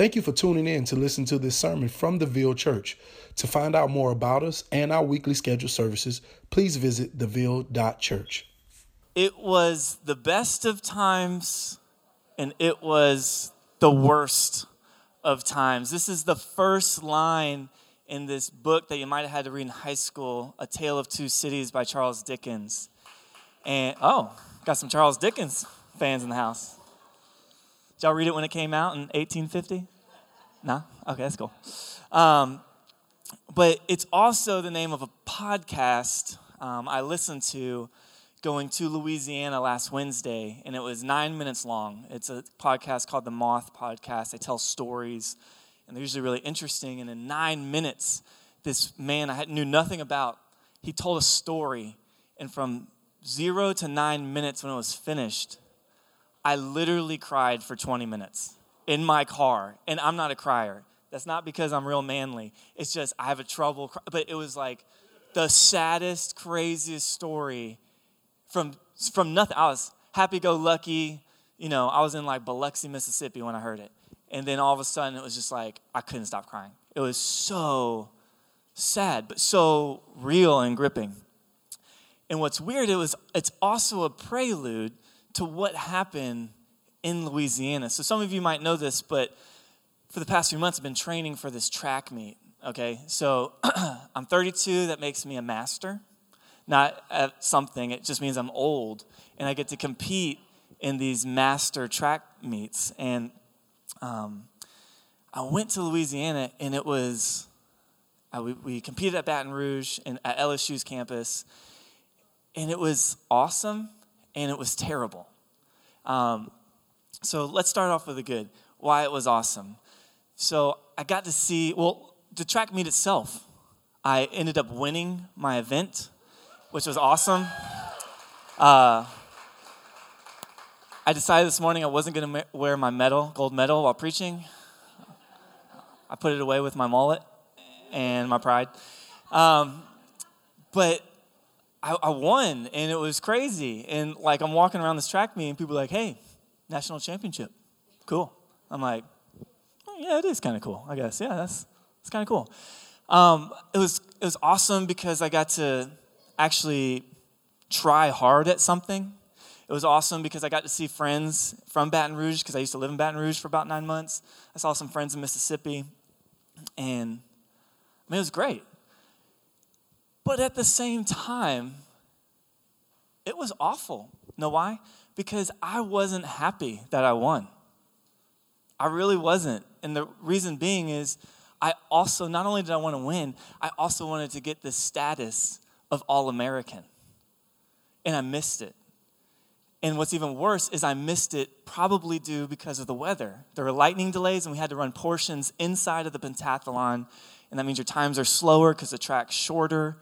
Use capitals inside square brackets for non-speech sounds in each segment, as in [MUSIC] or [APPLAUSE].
Thank you for tuning in to listen to this sermon from the Ville Church. To find out more about us and our weekly scheduled services, please visit theville.church. It was the best of times and it was the worst of times. This is the first line in this book that you might have had to read in high school, A Tale of Two Cities by Charles Dickens. And oh, got some Charles Dickens fans in the house. Y'all read it when it came out in 1850? No? Okay, that's cool. Um, but it's also the name of a podcast um, I listened to going to Louisiana last Wednesday, and it was nine minutes long. It's a podcast called The Moth Podcast. They tell stories, and they're usually really interesting. And in nine minutes, this man I knew nothing about, he told a story, and from zero to nine minutes when it was finished, I literally cried for 20 minutes in my car. And I'm not a crier. That's not because I'm real manly. It's just I have a trouble. But it was like the saddest, craziest story from from nothing. I was happy go lucky. You know, I was in like Biloxi, Mississippi when I heard it. And then all of a sudden it was just like I couldn't stop crying. It was so sad, but so real and gripping. And what's weird, it was it's also a prelude to what happened in Louisiana. So some of you might know this, but for the past few months, I've been training for this track meet. Okay, so [CLEARS THROAT] I'm 32. That makes me a master, not at something. It just means I'm old, and I get to compete in these master track meets. And um, I went to Louisiana, and it was we, we competed at Baton Rouge and at LSU's campus, and it was awesome, and it was terrible. Um, so let's start off with the good. Why it was awesome. So I got to see, well, the track meet itself. I ended up winning my event, which was awesome. Uh, I decided this morning I wasn't going to wear my medal, gold medal, while preaching. I put it away with my mullet and my pride. Um, but I, I, won, and it was crazy. And like I'm walking around this track meet, and people are like, "Hey, national championship. Cool. I'm like, oh, yeah, it is kind of cool, I guess. Yeah, that's, that's kind of cool. Um, it, was, it was awesome because I got to actually try hard at something. It was awesome because I got to see friends from Baton Rouge because I used to live in Baton Rouge for about nine months. I saw some friends in Mississippi, and I mean, it was great. But at the same time, it was awful. Know why? because I wasn't happy that I won. I really wasn't. And the reason being is I also, not only did I want to win, I also wanted to get the status of All American. And I missed it. And what's even worse is I missed it probably due because of the weather. There were lightning delays, and we had to run portions inside of the pentathlon. And that means your times are slower because the track's shorter.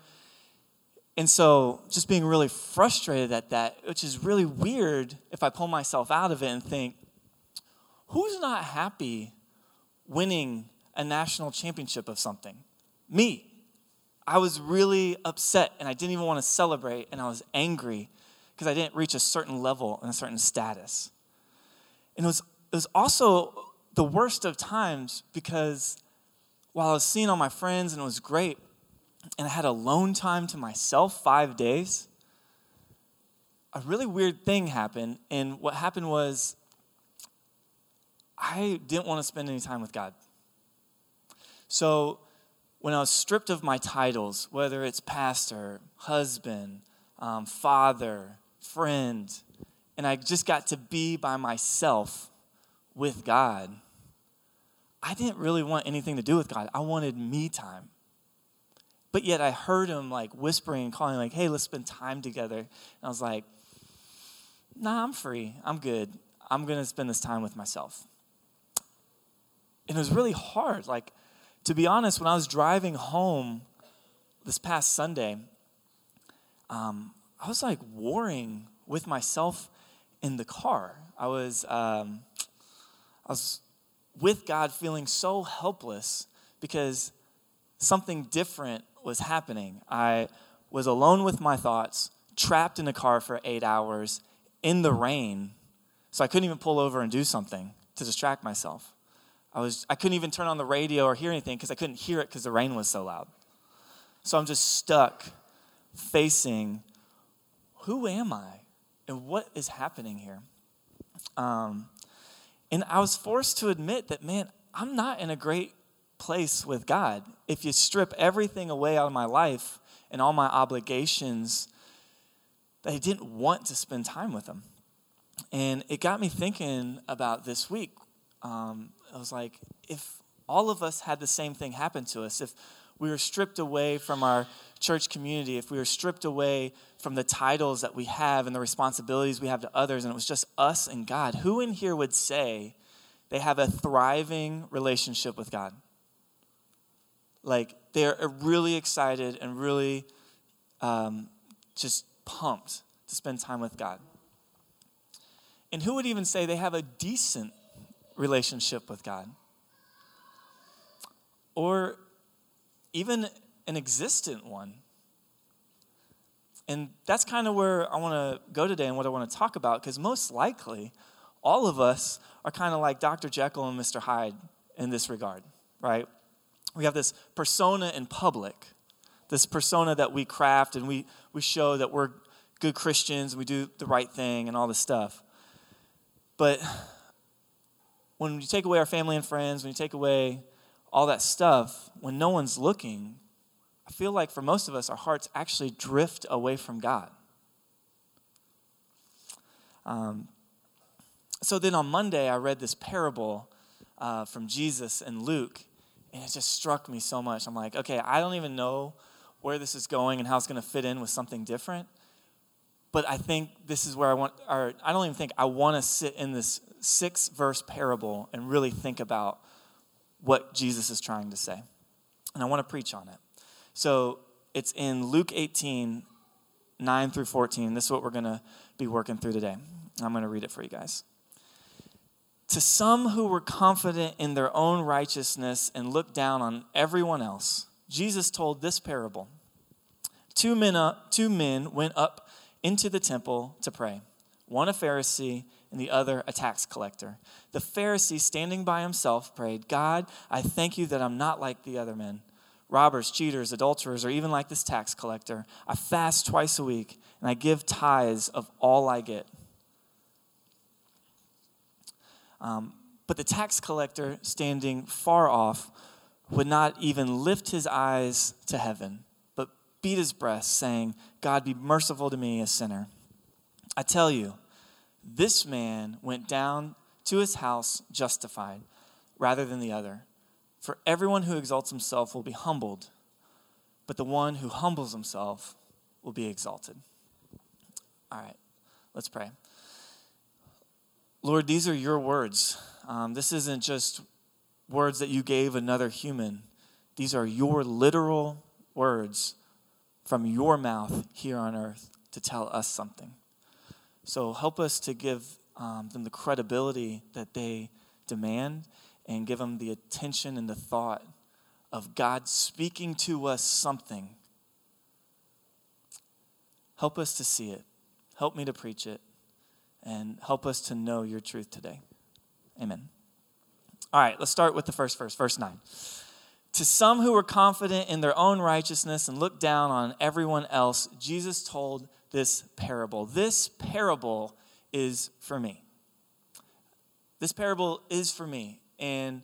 And so, just being really frustrated at that, which is really weird if I pull myself out of it and think, who's not happy winning a national championship of something? Me. I was really upset and I didn't even want to celebrate and I was angry because I didn't reach a certain level and a certain status. And it was, it was also the worst of times because while I was seeing all my friends and it was great, and I had alone time to myself five days, a really weird thing happened. And what happened was, I didn't want to spend any time with God. So, when I was stripped of my titles, whether it's pastor, husband, um, father, friend, and I just got to be by myself with God, I didn't really want anything to do with God. I wanted me time. But yet I heard him like whispering and calling, like, hey, let's spend time together. And I was like, nah, I'm free. I'm good. I'm going to spend this time with myself. And it was really hard. Like, to be honest, when I was driving home this past Sunday, um, I was like warring with myself in the car. I was, um, I was with God feeling so helpless because something different was happening. I was alone with my thoughts, trapped in a car for eight hours in the rain, so I couldn't even pull over and do something to distract myself. I was I couldn't even turn on the radio or hear anything because I couldn't hear it because the rain was so loud. So I'm just stuck facing who am I and what is happening here. Um, and I was forced to admit that, man, I'm not in a great place with God. If you strip everything away out of my life and all my obligations, that I didn't want to spend time with Him. And it got me thinking about this week. Um, I was like, if all of us had the same thing happen to us, if we were stripped away from our church community, if we were stripped away from the titles that we have and the responsibilities we have to others, and it was just us and God, who in here would say they have a thriving relationship with God? Like they're really excited and really um, just pumped to spend time with God. And who would even say they have a decent relationship with God? Or even an existent one. And that's kind of where I want to go today and what I want to talk about, because most likely, all of us are kind of like Dr. Jekyll and Mr. Hyde in this regard, right? We have this persona in public, this persona that we craft and we, we show that we're good Christians, and we do the right thing, and all this stuff. But when you take away our family and friends, when you take away all that stuff, when no one's looking, I feel like for most of us, our hearts actually drift away from God. Um, so then on Monday, I read this parable uh, from Jesus and Luke, and it just struck me so much. I'm like, okay, I don't even know where this is going and how it's going to fit in with something different. But I think this is where I want, or I don't even think I want to sit in this six verse parable and really think about what Jesus is trying to say. And I want to preach on it. So it's in Luke 18, 9 through 14. This is what we're going to be working through today. I'm going to read it for you guys. To some who were confident in their own righteousness and looked down on everyone else, Jesus told this parable. Two men, up, two men went up into the temple to pray, one a Pharisee and the other a tax collector. The Pharisee, standing by himself, prayed, God, I thank you that I'm not like the other men robbers, cheaters, adulterers, or even like this tax collector. I fast twice a week and I give tithes of all I get. Um, but the tax collector, standing far off, would not even lift his eyes to heaven, but beat his breast, saying, God, be merciful to me, a sinner. I tell you, this man went down to his house justified rather than the other. For everyone who exalts himself will be humbled, but the one who humbles himself will be exalted. All right, let's pray. Lord, these are your words. Um, this isn't just words that you gave another human, these are your literal words from your mouth here on earth to tell us something. So help us to give um, them the credibility that they demand and give them the attention and the thought of God speaking to us something. Help us to see it. Help me to preach it. And help us to know your truth today. Amen. All right, let's start with the first verse, verse 9. To some who were confident in their own righteousness and looked down on everyone else, Jesus told this parable. This parable is for me. This parable is for me. And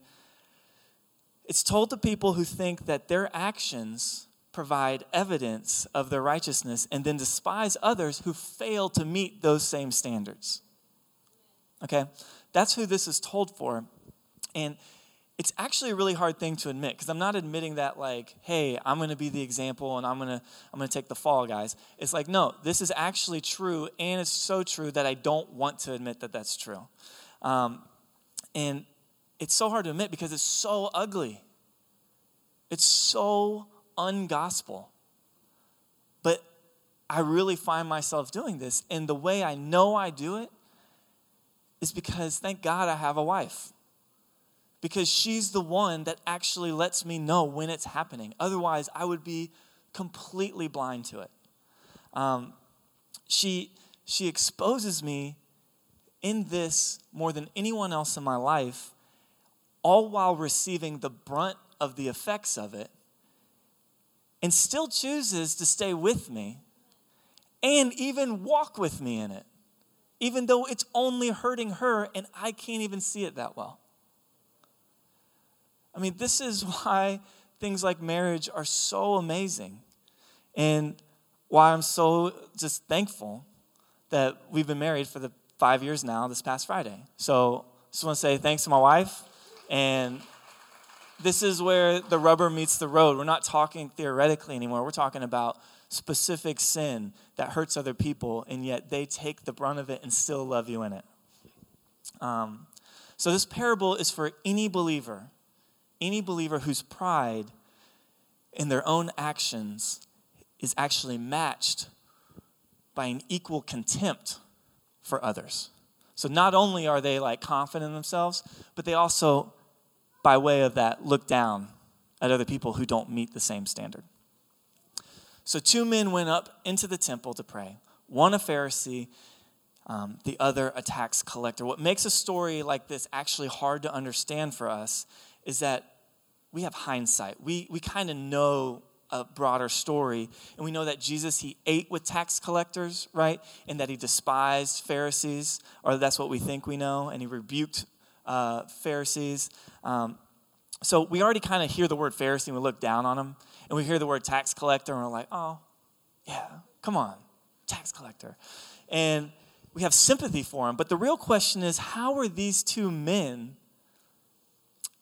it's told to people who think that their actions provide evidence of their righteousness and then despise others who fail to meet those same standards. Okay? That's who this is told for. And it's actually a really hard thing to admit because I'm not admitting that like, hey, I'm going to be the example and I'm going to I'm going to take the fall, guys. It's like, no, this is actually true, and it's so true that I don't want to admit that that's true. Um, and it's so hard to admit because it's so ugly. It's so ungospel. But I really find myself doing this. And the way I know I do it is because, thank God, I have a wife. Because she's the one that actually lets me know when it's happening. Otherwise, I would be completely blind to it. Um, she, she exposes me in this more than anyone else in my life all while receiving the brunt of the effects of it, and still chooses to stay with me and even walk with me in it, even though it's only hurting her and I can't even see it that well. I mean, this is [LAUGHS] why things like marriage are so amazing and why I'm so just thankful that we've been married for the five years now this past Friday. So just want to say thanks to my wife and this is where the rubber meets the road. We're not talking theoretically anymore. We're talking about specific sin that hurts other people, and yet they take the brunt of it and still love you in it. Um, so, this parable is for any believer, any believer whose pride in their own actions is actually matched by an equal contempt for others. So, not only are they like confident in themselves, but they also by way of that, look down at other people who don't meet the same standard. So, two men went up into the temple to pray one a Pharisee, um, the other a tax collector. What makes a story like this actually hard to understand for us is that we have hindsight. We, we kind of know a broader story, and we know that Jesus, he ate with tax collectors, right? And that he despised Pharisees, or that's what we think we know, and he rebuked uh, Pharisees. Um, so we already kind of hear the word Pharisee and we look down on them. And we hear the word tax collector and we're like, oh, yeah, come on, tax collector. And we have sympathy for him. But the real question is how are these two men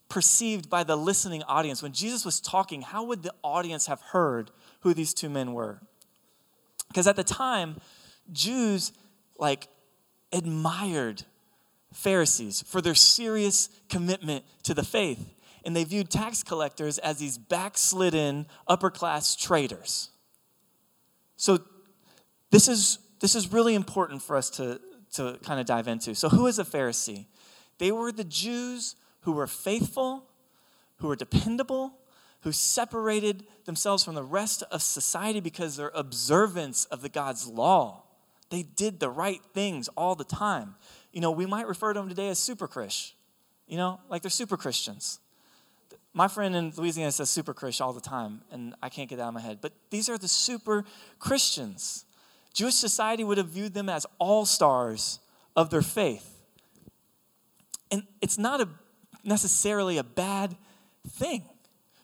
perceived by the listening audience? When Jesus was talking, how would the audience have heard who these two men were? Because at the time, Jews like admired Pharisees for their serious commitment to the faith. And they viewed tax collectors as these backslidden upper class traders. So, this is, this is really important for us to, to kind of dive into. So, who is a Pharisee? They were the Jews who were faithful, who were dependable, who separated themselves from the rest of society because their observance of the God's law. They did the right things all the time you know, we might refer to them today as super Christian. You know, like they're super Christians. My friend in Louisiana says super Christian all the time, and I can't get that out of my head. But these are the super Christians. Jewish society would have viewed them as all stars of their faith. And it's not a, necessarily a bad thing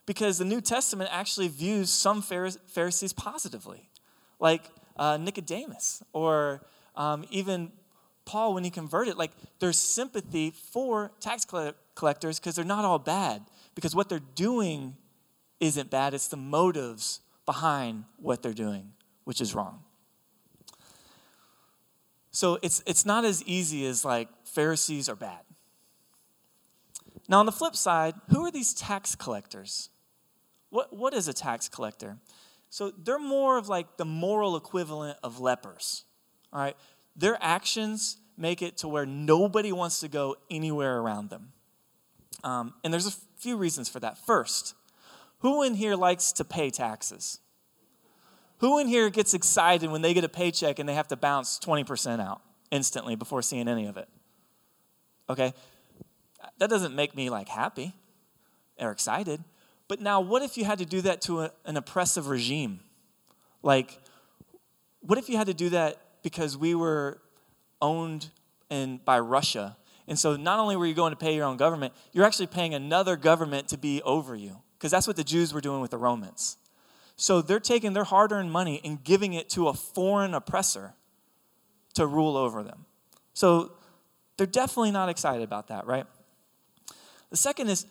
because the New Testament actually views some Pharisees positively, like uh, Nicodemus or um, even Paul, when he converted, like there's sympathy for tax collectors because they're not all bad. Because what they're doing isn't bad, it's the motives behind what they're doing, which is wrong. So it's, it's not as easy as like Pharisees are bad. Now, on the flip side, who are these tax collectors? What, what is a tax collector? So they're more of like the moral equivalent of lepers. All right their actions make it to where nobody wants to go anywhere around them. Um, and there's a few reasons for that. First, who in here likes to pay taxes? Who in here gets excited when they get a paycheck and they have to bounce 20% out instantly before seeing any of it? Okay? That doesn't make me like happy or excited. But now, what if you had to do that to a, an oppressive regime? Like, what if you had to do that because we were owned in, by Russia. And so not only were you going to pay your own government, you're actually paying another government to be over you, because that's what the Jews were doing with the Romans. So they're taking their hard earned money and giving it to a foreign oppressor to rule over them. So they're definitely not excited about that, right? The second is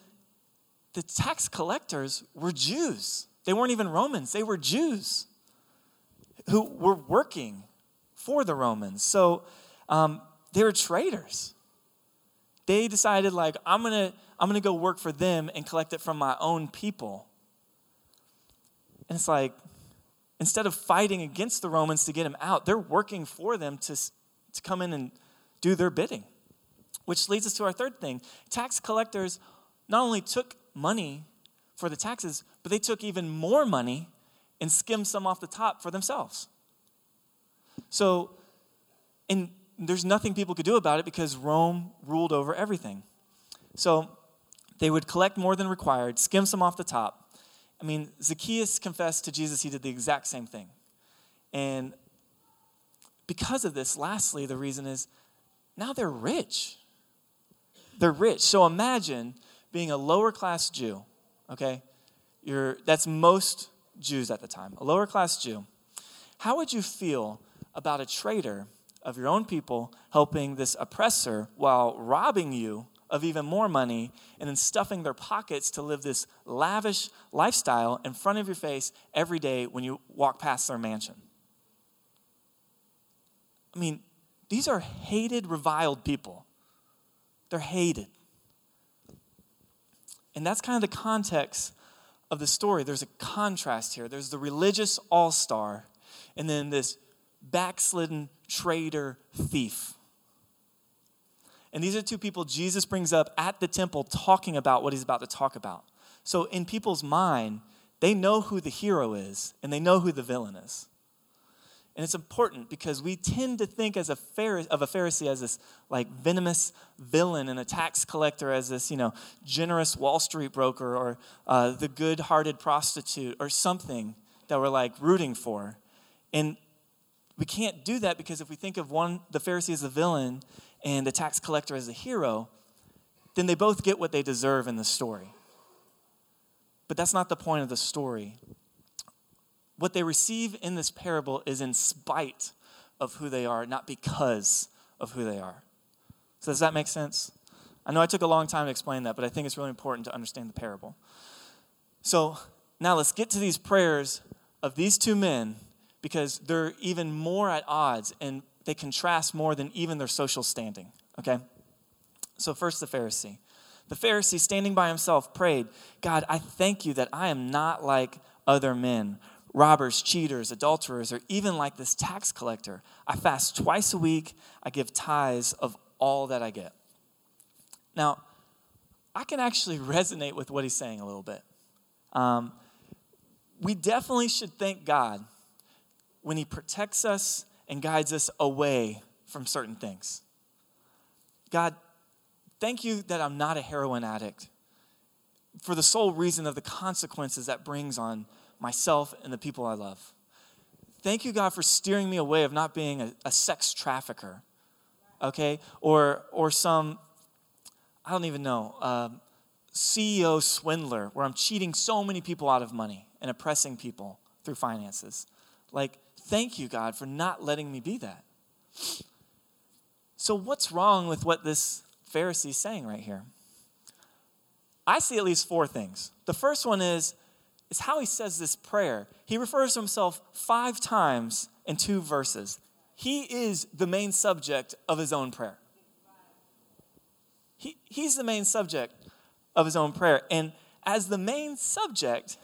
the tax collectors were Jews. They weren't even Romans, they were Jews who were working for the Romans. So um, they were traitors. They decided, like, I'm gonna, I'm gonna go work for them and collect it from my own people. And it's like, instead of fighting against the Romans to get them out, they're working for them to, to come in and do their bidding. Which leads us to our third thing. Tax collectors not only took money for the taxes, but they took even more money and skimmed some off the top for themselves. So, and there's nothing people could do about it because Rome ruled over everything. So, they would collect more than required, skim some off the top. I mean, Zacchaeus confessed to Jesus he did the exact same thing. And because of this, lastly, the reason is now they're rich. They're rich. So imagine being a lower class Jew, okay? You're, that's most Jews at the time, a lower class Jew. How would you feel about a traitor of your own people helping this oppressor while robbing you of even more money and then stuffing their pockets to live this lavish lifestyle in front of your face every day when you walk past their mansion? I mean, these are hated, reviled people. They're hated. And that's kind of the context of the story. There's a contrast here. There's the religious all star, and then this backslidden traitor thief. And these are two people Jesus brings up at the temple talking about what he's about to talk about. So, in people's mind, they know who the hero is and they know who the villain is. And it's important because we tend to think as a of a Pharisee as this like venomous villain and a tax collector as this, you know, generous Wall Street broker or uh, the good-hearted prostitute or something that we're like rooting for. And we can't do that because if we think of one, the Pharisee as the villain and the tax collector as the hero, then they both get what they deserve in the story. But that's not the point of the story what they receive in this parable is in spite of who they are, not because of who they are. So, does that make sense? I know I took a long time to explain that, but I think it's really important to understand the parable. So, now let's get to these prayers of these two men because they're even more at odds and they contrast more than even their social standing. Okay? So, first, the Pharisee. The Pharisee, standing by himself, prayed, God, I thank you that I am not like other men robbers, cheaters, adulterers, or even like this tax collector. I fast twice a week. I give tithes of all that I get. Now, I can actually [LAUGHS] resonate with what he's saying a little bit. Um, we definitely should thank God when he protects us and guides us away from certain things. God, thank you that I'm not a heroin addict for the sole reason of the consequences that brings on myself, and the people I love. Thank you, God, for steering me away of not being a, a sex trafficker, okay? Or, or some, I don't even know, uh, CEO swindler where I'm cheating so many people out of money and oppressing people through finances. Like, thank you, God, for not letting me be that. So, what's wrong with what this Pharisee is saying right here? I see at least four things. The first one is is how he says this prayer. He refers to himself five times in two verses. He is the main subject of his own prayer. He, he's the main subject of his own prayer. And as the main subject,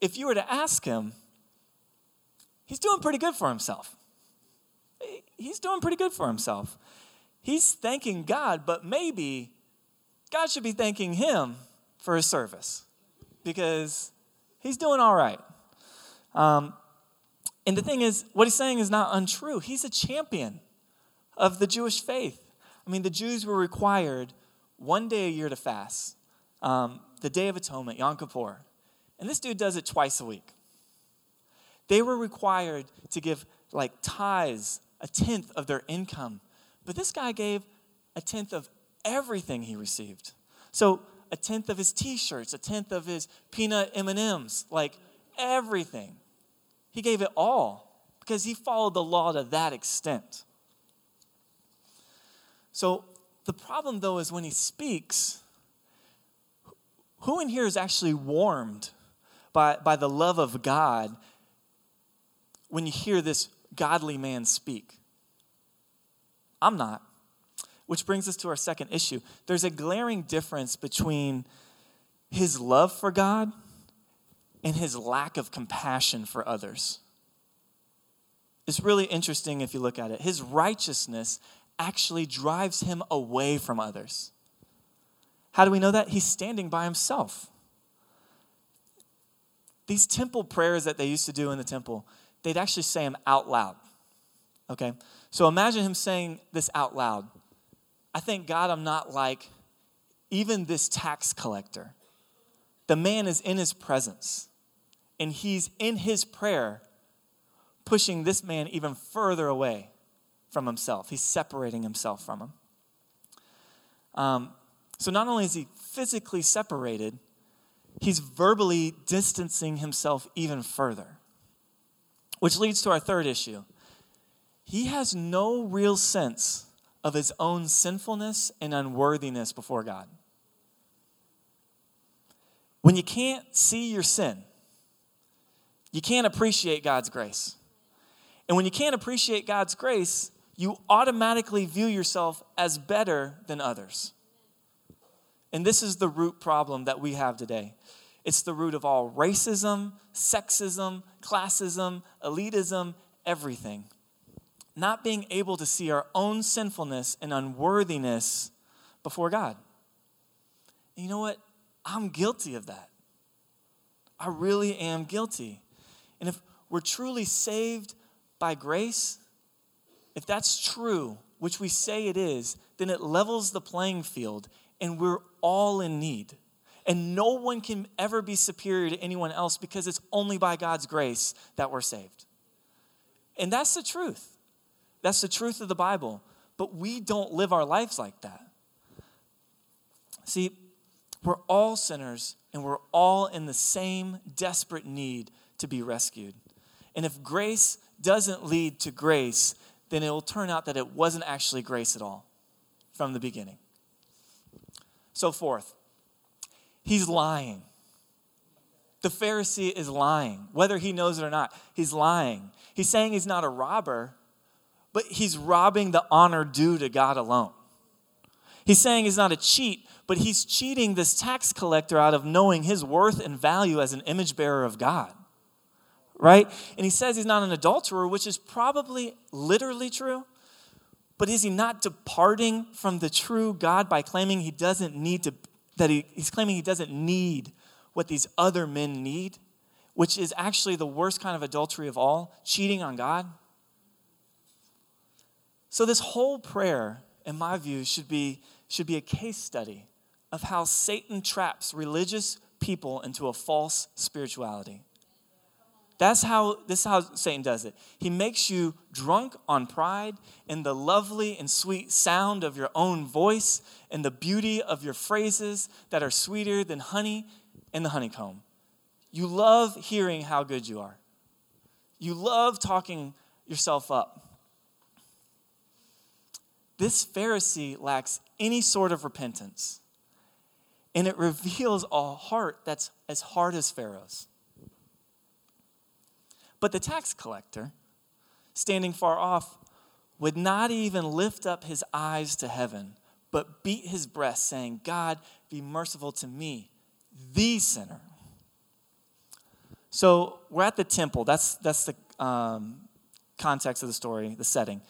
if you were to ask him, he's doing pretty good for himself. He's doing pretty good for himself. He's thanking God, but maybe God should be thanking him for his service because He's doing all right. Um, and the thing is, what he's saying is not untrue. He's a champion of the Jewish faith. I mean, the Jews were required one day a year to fast, um, the Day of Atonement, Yom Kippur. And this dude does it twice a week. They were required to give like tithes, a tenth of their income. But this guy gave a tenth of everything he received. So a tenth of his t-shirts, a tenth of his peanut M&Ms, like everything. He gave it all because he followed the law to that extent. So the problem though is when he speaks, who in here is actually warmed by, by the love of God when you hear this godly man speak? I'm not. Which brings us to our second issue. There's a glaring difference between his love for God and his lack of compassion for others. It's really interesting if you look at it. His righteousness actually drives him away from others. How do we know that? He's standing by himself. These temple prayers that they used to do in the temple, they'd actually say them out loud. Okay? So imagine him saying this out loud I thank God I'm not like even this tax collector, the man is in his presence, and he's in his prayer pushing this man even further away from himself. He's separating himself from him. Um, so not only is he physically separated, he's verbally distancing himself even further. Which leads to our third issue. He has no real sense of his own sinfulness and unworthiness before God. When you can't see your sin, you can't appreciate God's grace. And when you can't appreciate God's grace, you automatically view yourself as better than others. And this is the root problem that we have today. It's the root of all racism, sexism, classism, elitism, everything. Not being able to see our own sinfulness and unworthiness before God. And you know what? I'm guilty of that. I really am guilty. And if we're truly saved by grace, if that's true, which we say it is, then it levels the playing field and we're all in need. And no one can ever be superior to anyone else because it's only by God's grace that we're saved. And that's the truth. That's the truth of the Bible. But we don't live our lives like that. See, we're all sinners and we're all in the same desperate need to be rescued. And if grace doesn't lead to grace, then it will turn out that it wasn't actually grace at all from the beginning. So, fourth, he's lying. The Pharisee is lying, whether he knows it or not. He's lying. He's saying he's not a robber, but he's robbing the honor due to God alone. He's saying he's not a cheat, but he's cheating this tax collector out of knowing his worth and value as an image bearer of God. Right? And he says he's not an adulterer, which is probably literally true. But is he not departing from the true God by claiming he doesn't need to, that he, he's claiming he doesn't need what these other men need, which is actually the worst kind of adultery of all, cheating on God? So, this whole prayer, in my view, should be, should be a case study of how Satan traps religious people into a false spirituality. That's how this is how Satan does it. He makes you drunk on pride and the lovely and sweet sound of your own voice and the beauty of your phrases that are sweeter than honey in the honeycomb. You love hearing how good you are. You love talking yourself up. This Pharisee lacks any sort of repentance. And it reveals a heart that's as hard as Pharaoh's. But the tax collector, standing far off, would not even lift up his eyes to heaven, but beat his breast, saying, God, be merciful to me, the sinner. So we're at the temple. That's, that's the um, context of the story, the setting.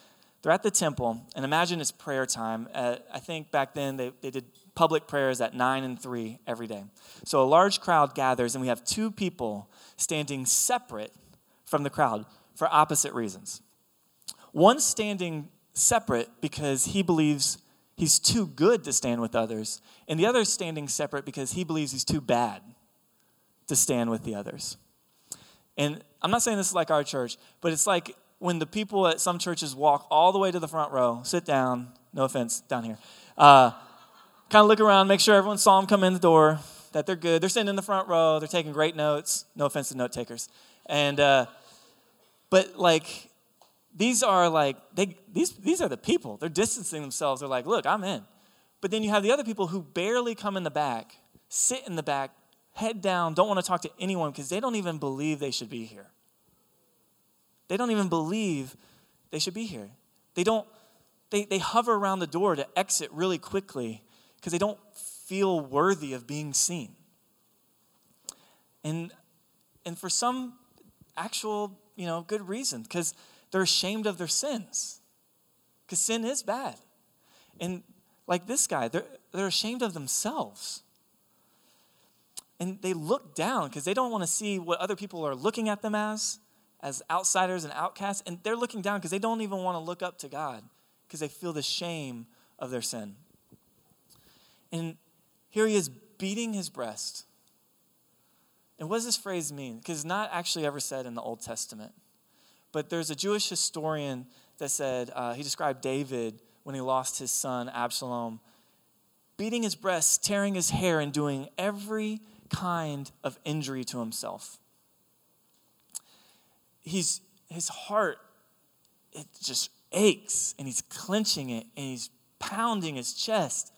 They're at the temple, and imagine it's prayer time. Uh, I think back then they, they did public prayers at 9 and 3 every day. So a large crowd gathers, and we have two people standing separate from the crowd for opposite reasons. One standing separate because he believes he's too good to stand with others, and the other standing separate because he believes he's too bad to stand with the others. And I'm not saying this is like our church, but it's like when the people at some churches walk all the way to the front row, sit down, no offense, down here, uh, kind of look around, make sure everyone saw them come in the door, that they're good. They're sitting in the front row, they're taking great notes, no offense to note takers. And, uh, but like, these are like, they, these, these are the people. They're distancing themselves. They're like, look, I'm in. But then you have the other people who barely come in the back, sit in the back, head down, don't want to talk to anyone because they don't even believe they should be here. They don't even believe they should be here. They don't, they, they hover around the door to exit really quickly because they don't feel worthy of being seen. And, and for some actual you know, good reason because they're ashamed of their sins. Because sin is bad. And like this guy, they're, they're ashamed of themselves. And they look down because they don't want to see what other people are looking at them as, as outsiders and outcasts. And they're looking down because they don't even want to look up to God because they feel the shame of their sin. And here he is beating his breast. And what does this phrase mean? Because it's not actually ever said in the Old Testament. But there's a Jewish historian that said, uh, he described David when he lost his son Absalom, beating his breast, tearing his hair, and doing every kind of injury to himself. He's, his heart, it just aches, and he's clenching it, and he's pounding his chest.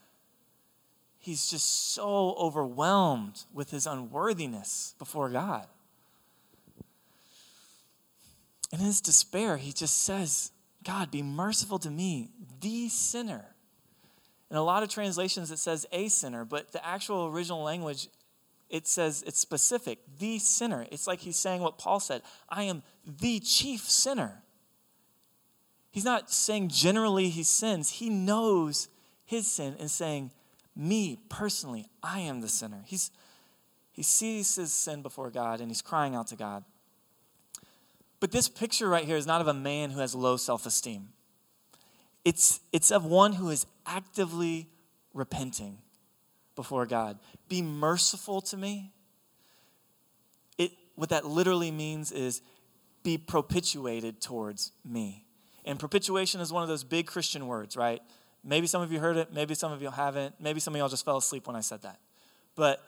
He's just so overwhelmed with his unworthiness before God. In his despair, he just says, God, be merciful to me, the sinner. In a lot of translations, it says a sinner, but the actual original language, it says it's specific, the sinner. It's like he's saying what Paul said I am the chief sinner. He's not saying generally he sins, he knows his sin and saying, Me personally, I am the sinner. He's, he sees his sin before God and he's crying out to God. But this picture right here is not of a man who has low self esteem. It's, it's of one who is actively repenting before God. Be merciful to me. It, what that literally means is be propitiated towards me. And propitiation is one of those big Christian words, right? Maybe some of you heard it, maybe some of you haven't, maybe some of y'all just fell asleep when I said that. But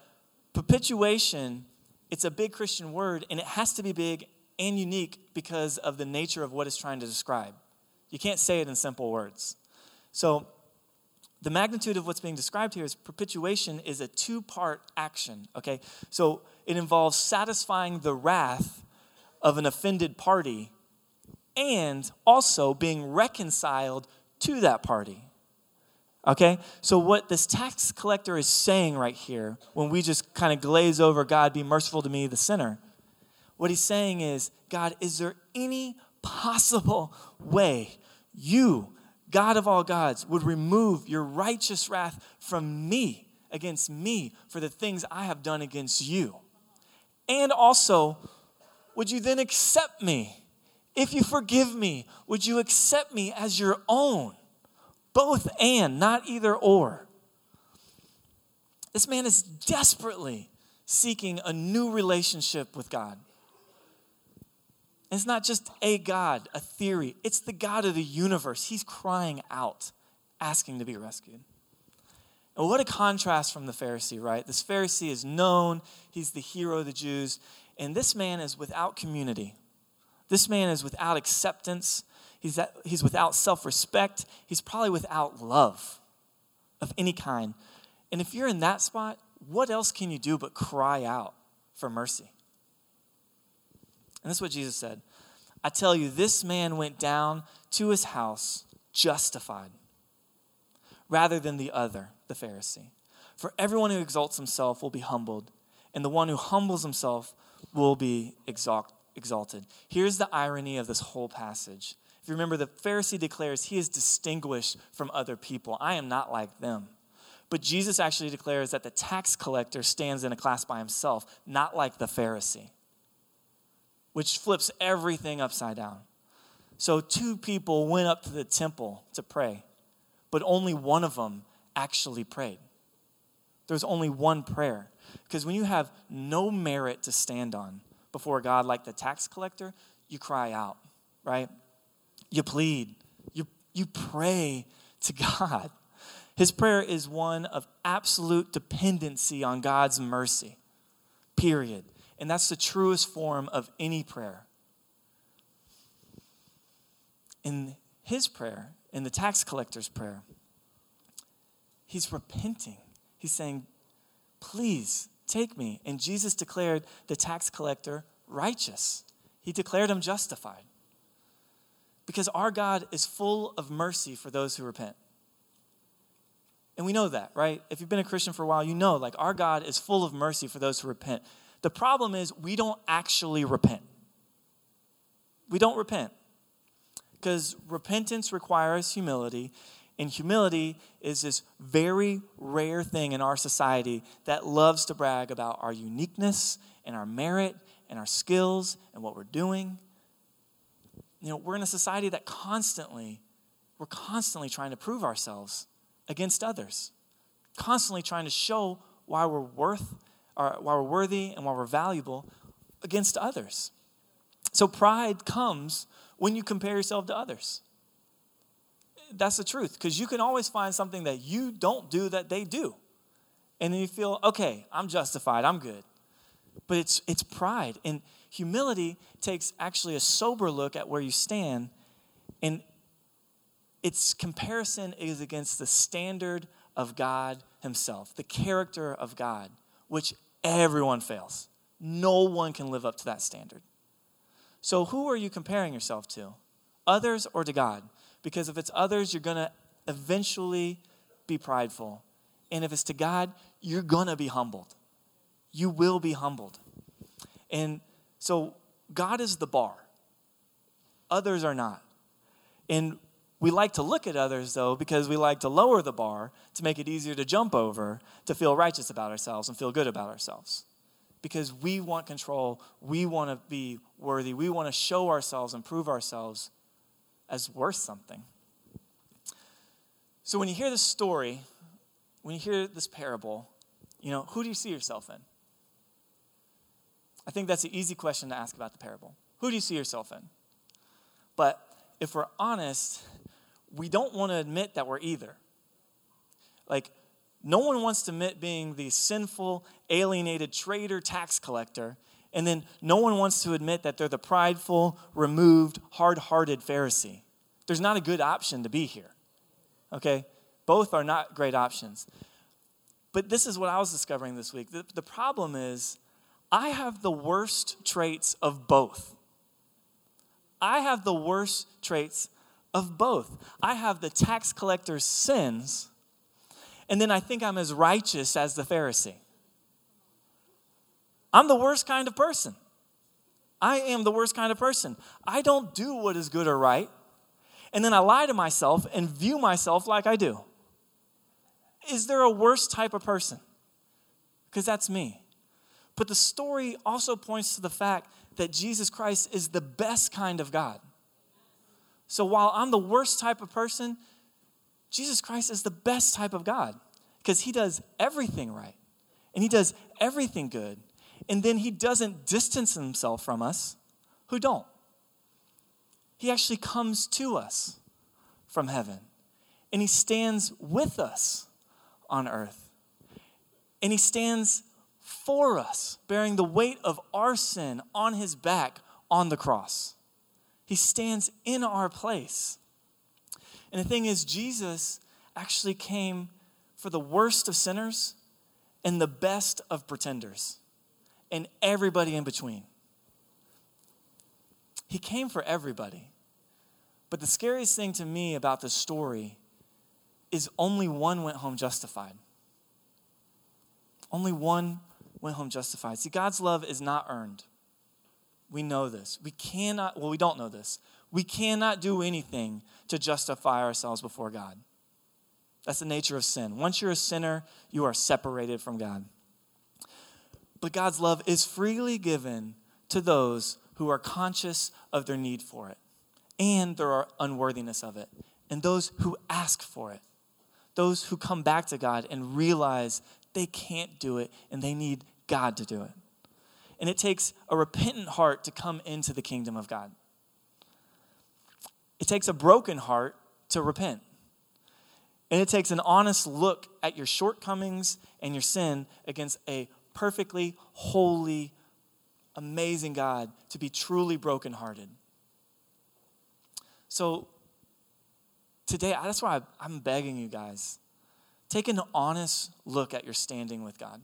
propitiation, it's a big Christian word, and it has to be big and unique because of the nature of what it's trying to describe. You can't say it in simple words. So, the magnitude of what's being described here is propitiation is a two part action, okay? So, it involves satisfying the wrath of an offended party and also being reconciled to that party. Okay? So, what this tax collector is saying right here, when we just kind of glaze over God, be merciful to me, the sinner, what he's saying is, God, is there any possible way you, God of all gods, would remove your righteous wrath from me, against me, for the things I have done against you? And also, would you then accept me? If you forgive me, would you accept me as your own? Both and, not either or. This man is desperately seeking a new relationship with God. It's not just a God, a theory. It's the God of the universe. He's crying out, asking to be rescued. And what a contrast from the Pharisee, right? This Pharisee is known, he's the hero of the Jews, and this man is without community. This man is without acceptance. He's, at, he's without self respect. He's probably without love of any kind. And if you're in that spot, what else can you do but cry out for mercy? And this is what Jesus said I tell you, this man went down to his house justified rather than the other, the Pharisee. For everyone who exalts himself will be humbled, and the one who humbles himself will be exalted. Here's the irony of this whole passage. You remember, the Pharisee declares he is distinguished from other people. I am not like them. But Jesus actually declares that the tax collector stands in a class by himself, not like the Pharisee which flips everything upside down. So, two people went up to the temple to pray, but only one of them actually prayed. There's only one prayer. Because when you have no merit to stand on before God, like the tax collector, you cry out, right? You plead, you, you pray to God. His prayer is one of absolute dependency on God's mercy, period. And that's the truest form of any prayer. In his prayer, in the tax collector's prayer, he's repenting. He's saying, Please take me. And Jesus declared the tax collector righteous, he declared him justified. Because our God is full of mercy for those who repent. And we know that, right? If you've been a Christian for a while, you know, like, our God is full of mercy for those who repent. The problem is we don't actually repent. We don't repent because repentance requires humility, and humility is this very rare thing in our society that loves to brag about our uniqueness and our merit and our skills and what we're doing. You know, we're in a society that constantly, we're constantly trying to prove ourselves against others. constantly trying to show why we're worth, or why we're worthy, and why we're valuable against others. So pride comes when you compare yourself to others. That's the truth, because you can always find something that you don't do that they do. And then you feel, okay, I'm justified, I'm good. But it's, it's pride. And humility takes actually a sober look at where you stand, and its comparison is against the standard of God Himself, the character of God, which everyone fails. No one can live up to that standard. So, who are you comparing yourself to? Others or to God? Because if it's others, you're going to eventually be prideful. And if it's to God, you're going to be humbled. You will be humbled. And so, God is the bar, others are not. And we like to look at others, though, because we like to lower the bar to make it easier to jump over, to feel righteous about ourselves and feel good about ourselves. Because we want control, we want to be worthy, we want to show ourselves and prove ourselves as worth something. So when you hear this story, when you hear this parable, you know, who do you see yourself in? I think that's an easy question to ask about the parable. Who do you see yourself in? But if we're honest, we don't want to admit that we're either. Like, no one wants to admit being the sinful, alienated traitor tax collector, and then no one wants to admit that they're the prideful, removed, hard hearted Pharisee. There's not a good option to be here. Okay? Both are not great options. But this is what I was discovering this week. The, the problem is, I have the worst traits of both. I have the worst traits of both. I have the tax collector's sins, and then I think I'm as righteous as the Pharisee. I'm the worst kind of person. I am the worst kind of person. I don't do what is good or right, and then I lie to myself and view myself like I do. Is there a worse type of person? Because that's me. But the story also points to the fact that Jesus Christ is the best kind of God. So while I'm the worst type of person, Jesus Christ is the best type of God because he does everything right and he does everything good. And then he doesn't distance himself from us who don't. He actually comes to us from heaven and he stands with us on earth. And he stands for us, bearing the weight of our sin on his back on the cross. He stands in our place. And the thing is, Jesus actually came for the worst of sinners and the best of pretenders and everybody in between. He came for everybody. But the scariest thing to me about this story is only one went home justified. Only one went home justified. See, God's love is not earned. We know this. We cannot, well, we don't know this. We cannot do anything to justify ourselves before God. That's the nature of sin. Once you're a sinner, you are separated from God. But God's love is freely given to those who are conscious of their need for it and their unworthiness of it, and those who ask for it, those who come back to God and realize they can't do it and they need God to do it and it takes a repentant heart to come into the kingdom of God. It takes a broken heart to repent. And it takes an honest look at your shortcomings and your sin against a perfectly holy, amazing God to be truly brokenhearted. So, today, that's why I'm begging you guys take an honest look at your standing with God.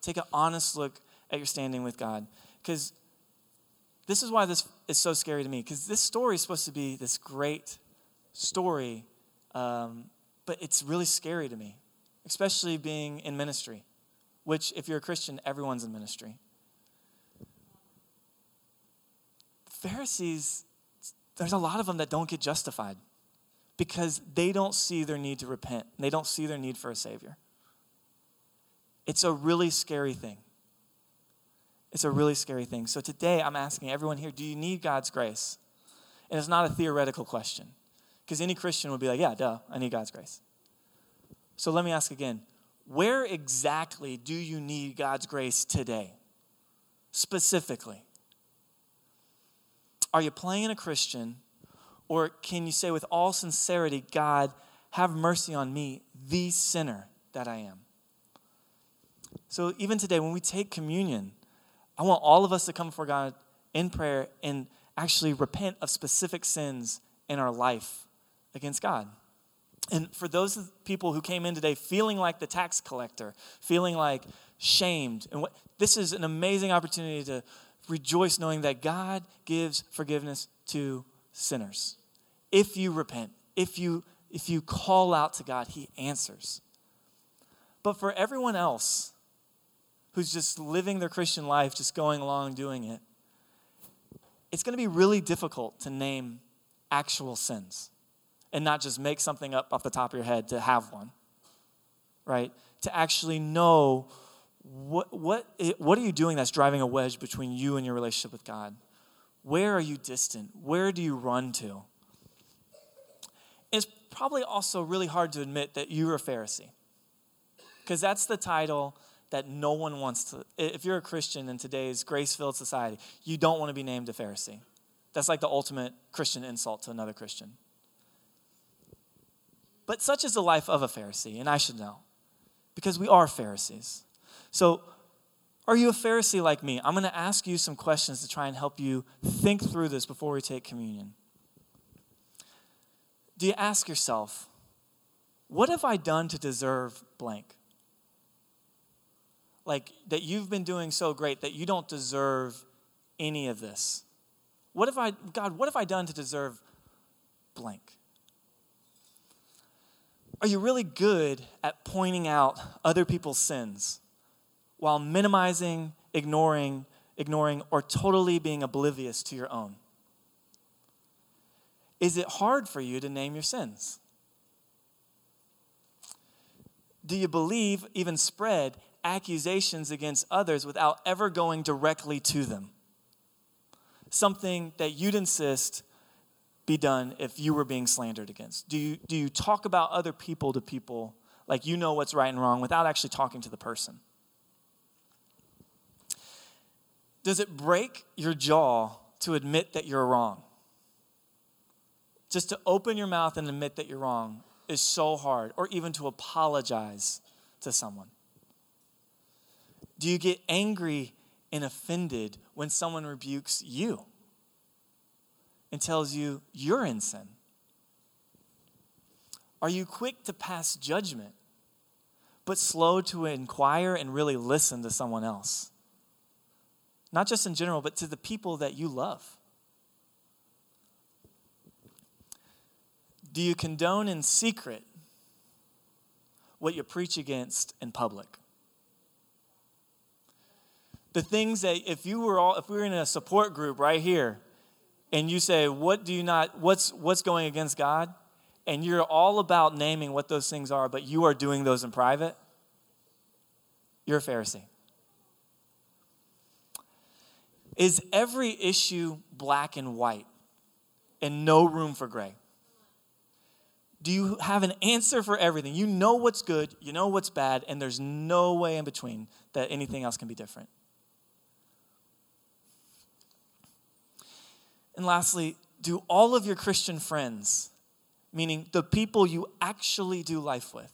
Take an honest look at your standing with God. Because this is why this is so scary to me, because this story is supposed to be this great story, um, but it's really scary to me, especially being in ministry, which, if you're a Christian, everyone's in ministry. Pharisees, there's a lot of them that don't get justified because they don't see their need to repent. They don't see their need for a Savior. It's a really scary thing. It's a really scary thing. So today I'm asking everyone here do you need God's grace? And it's not a theoretical question because any Christian would be like, yeah, duh, I need God's grace. So let me ask again where exactly do you need God's grace today? Specifically. Are you playing a Christian? Or can you say with all sincerity, God, have mercy on me, the sinner that I am? So even today, when we take communion, I want all of us to come before God in prayer and actually repent of specific sins in our life against God. And for those people who came in today feeling like the tax collector, feeling like shamed, and what, this is an amazing opportunity to rejoice knowing that God gives forgiveness to sinners. If you repent, if you if you call out to God, he answers. But for everyone else who's just living their Christian life, just going along doing it, it's going to be really difficult to name actual sins and not just make something up off the top of your head to have one, right? To actually know what, what, what are you doing that's driving a wedge between you and your relationship with God? Where are you distant? Where do you run to? It's probably also really hard to admit that you're a Pharisee because that's the title that no one wants to. If you're a Christian in today's grace filled society, you don't want to be named a Pharisee. That's like the ultimate Christian insult to another Christian. But such is the life of a Pharisee, and I should know, because we are Pharisees. So, are you a Pharisee like me? I'm going to ask you some questions to try and help you think through this before we take communion. Do you ask yourself, what have I done to deserve blank? Like that you've been doing so great that you don't deserve any of this. What have I, God, what have I done to deserve blank? Are you really good at pointing out other people's sins while minimizing, ignoring, ignoring, or totally being oblivious to your own? Is it hard for you to name your sins? Do you believe, even spread, accusations against others without ever going directly to them? Something that you'd insist be done if you were being slandered against? Do you, do you talk about other people to people like you know what's right and wrong without actually talking to the person? Does it break your jaw to admit that you're wrong? Just to open your mouth and admit that you're wrong is so hard, or even to apologize to someone. Do you get angry and offended when someone rebukes you? and tells you you're in sin? Are you quick to pass judgment, but slow to inquire and really listen to someone else? Not just in general, but to the people that you love. Do you condone in secret what you preach against in public? The things that if you were all if we were in a support group right here and you say, What do you not, what's, what's going against God? And you're all about naming what those things are, but you are doing those in private, you're a Pharisee. Is every issue black and white and no room for gray? Do you have an answer for everything? You know what's good, you know what's bad, and there's no way in between that anything else can be different. And lastly, do all of your Christian friends, meaning the people you actually do life with,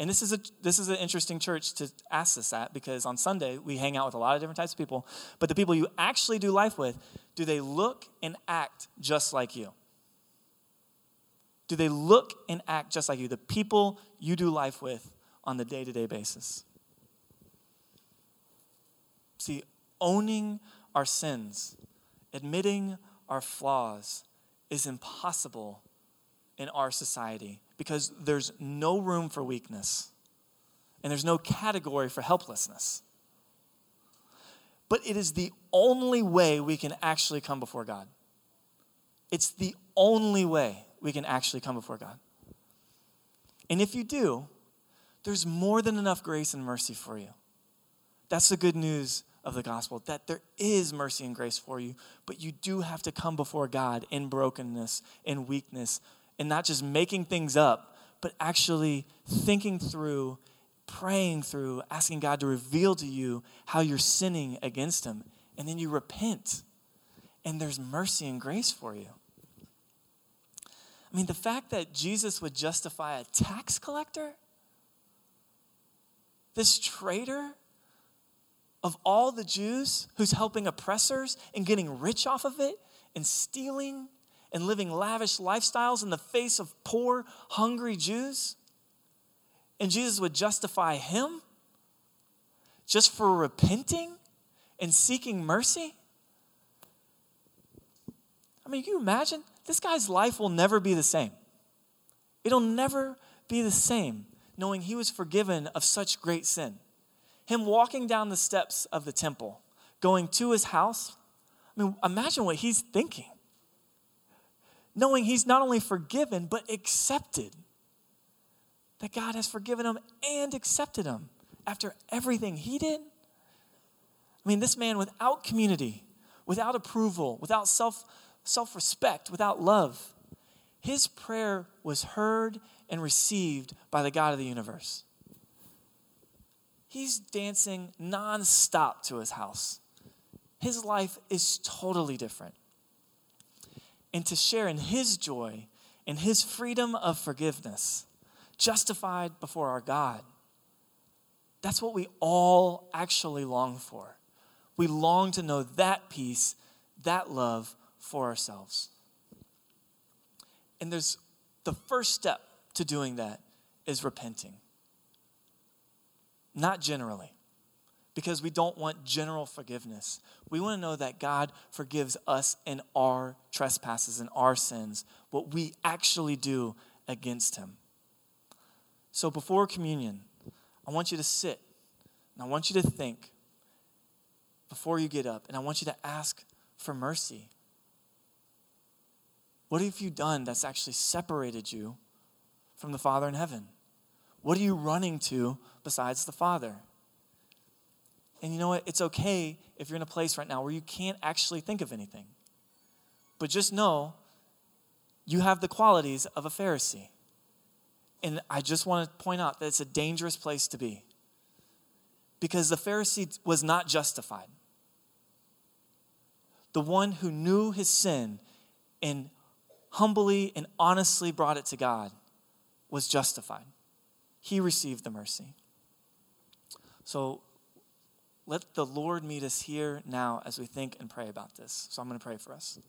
and this is, a, this is an interesting church to ask this at because on Sunday we hang out with a lot of different types of people. But the people you actually do life with, do they look and act just like you? Do they look and act just like you? The people you do life with on the day to day basis. See, owning our sins, admitting our flaws is impossible in our society because there's no room for weakness and there's no category for helplessness. But it is the only way we can actually come before God. It's the only way we can actually come before God. And if you do, there's more than enough grace and mercy for you. That's the good news of the gospel that there is mercy and grace for you, but you do have to come before God in brokenness, in weakness, and not just making things up, but actually thinking through, praying through, asking God to reveal to you how you're sinning against Him. And then you repent, and there's mercy and grace for you. I mean, the fact that Jesus would justify a tax collector, this traitor of all the Jews who's helping oppressors and getting rich off of it and stealing and living lavish lifestyles in the face of poor, hungry Jews. And Jesus would justify him just for repenting and seeking mercy. I mean, can you imagine? This guy's life will never be the same. It'll never be the same knowing he was forgiven of such great sin. Him walking down the steps of the temple, going to his house. I mean, imagine what he's thinking knowing he's not only forgiven, but accepted. That God has forgiven him and accepted him after everything he did. I mean, this man without community, without approval, without self self respect, without love, his prayer was heard and received by the God of the universe. He's dancing nonstop to his house. His life is totally different and to share in His joy and His freedom of forgiveness, justified before our God. That's what we all actually long for. We long to know that peace, that love for ourselves. And there's the first step to doing that is repenting. Not generally because we don't want general forgiveness. We want to know that God forgives us in our trespasses and our sins, what we actually do against Him. So before communion, I want you to sit and I want you to think before you get up, and I want you to ask for mercy. What have you done that's actually separated you from the Father in heaven? What are you running to besides the Father? And you know what? It's okay if you're in a place right now where you can't actually think of anything. But just know you have the qualities of a Pharisee. And I just want to point out that it's a dangerous place to be. Because the Pharisee was not justified. The one who knew his sin and humbly and honestly brought it to God was justified. He received the mercy. So let the Lord meet us here now as we think and pray about this. So I'm going to pray for us.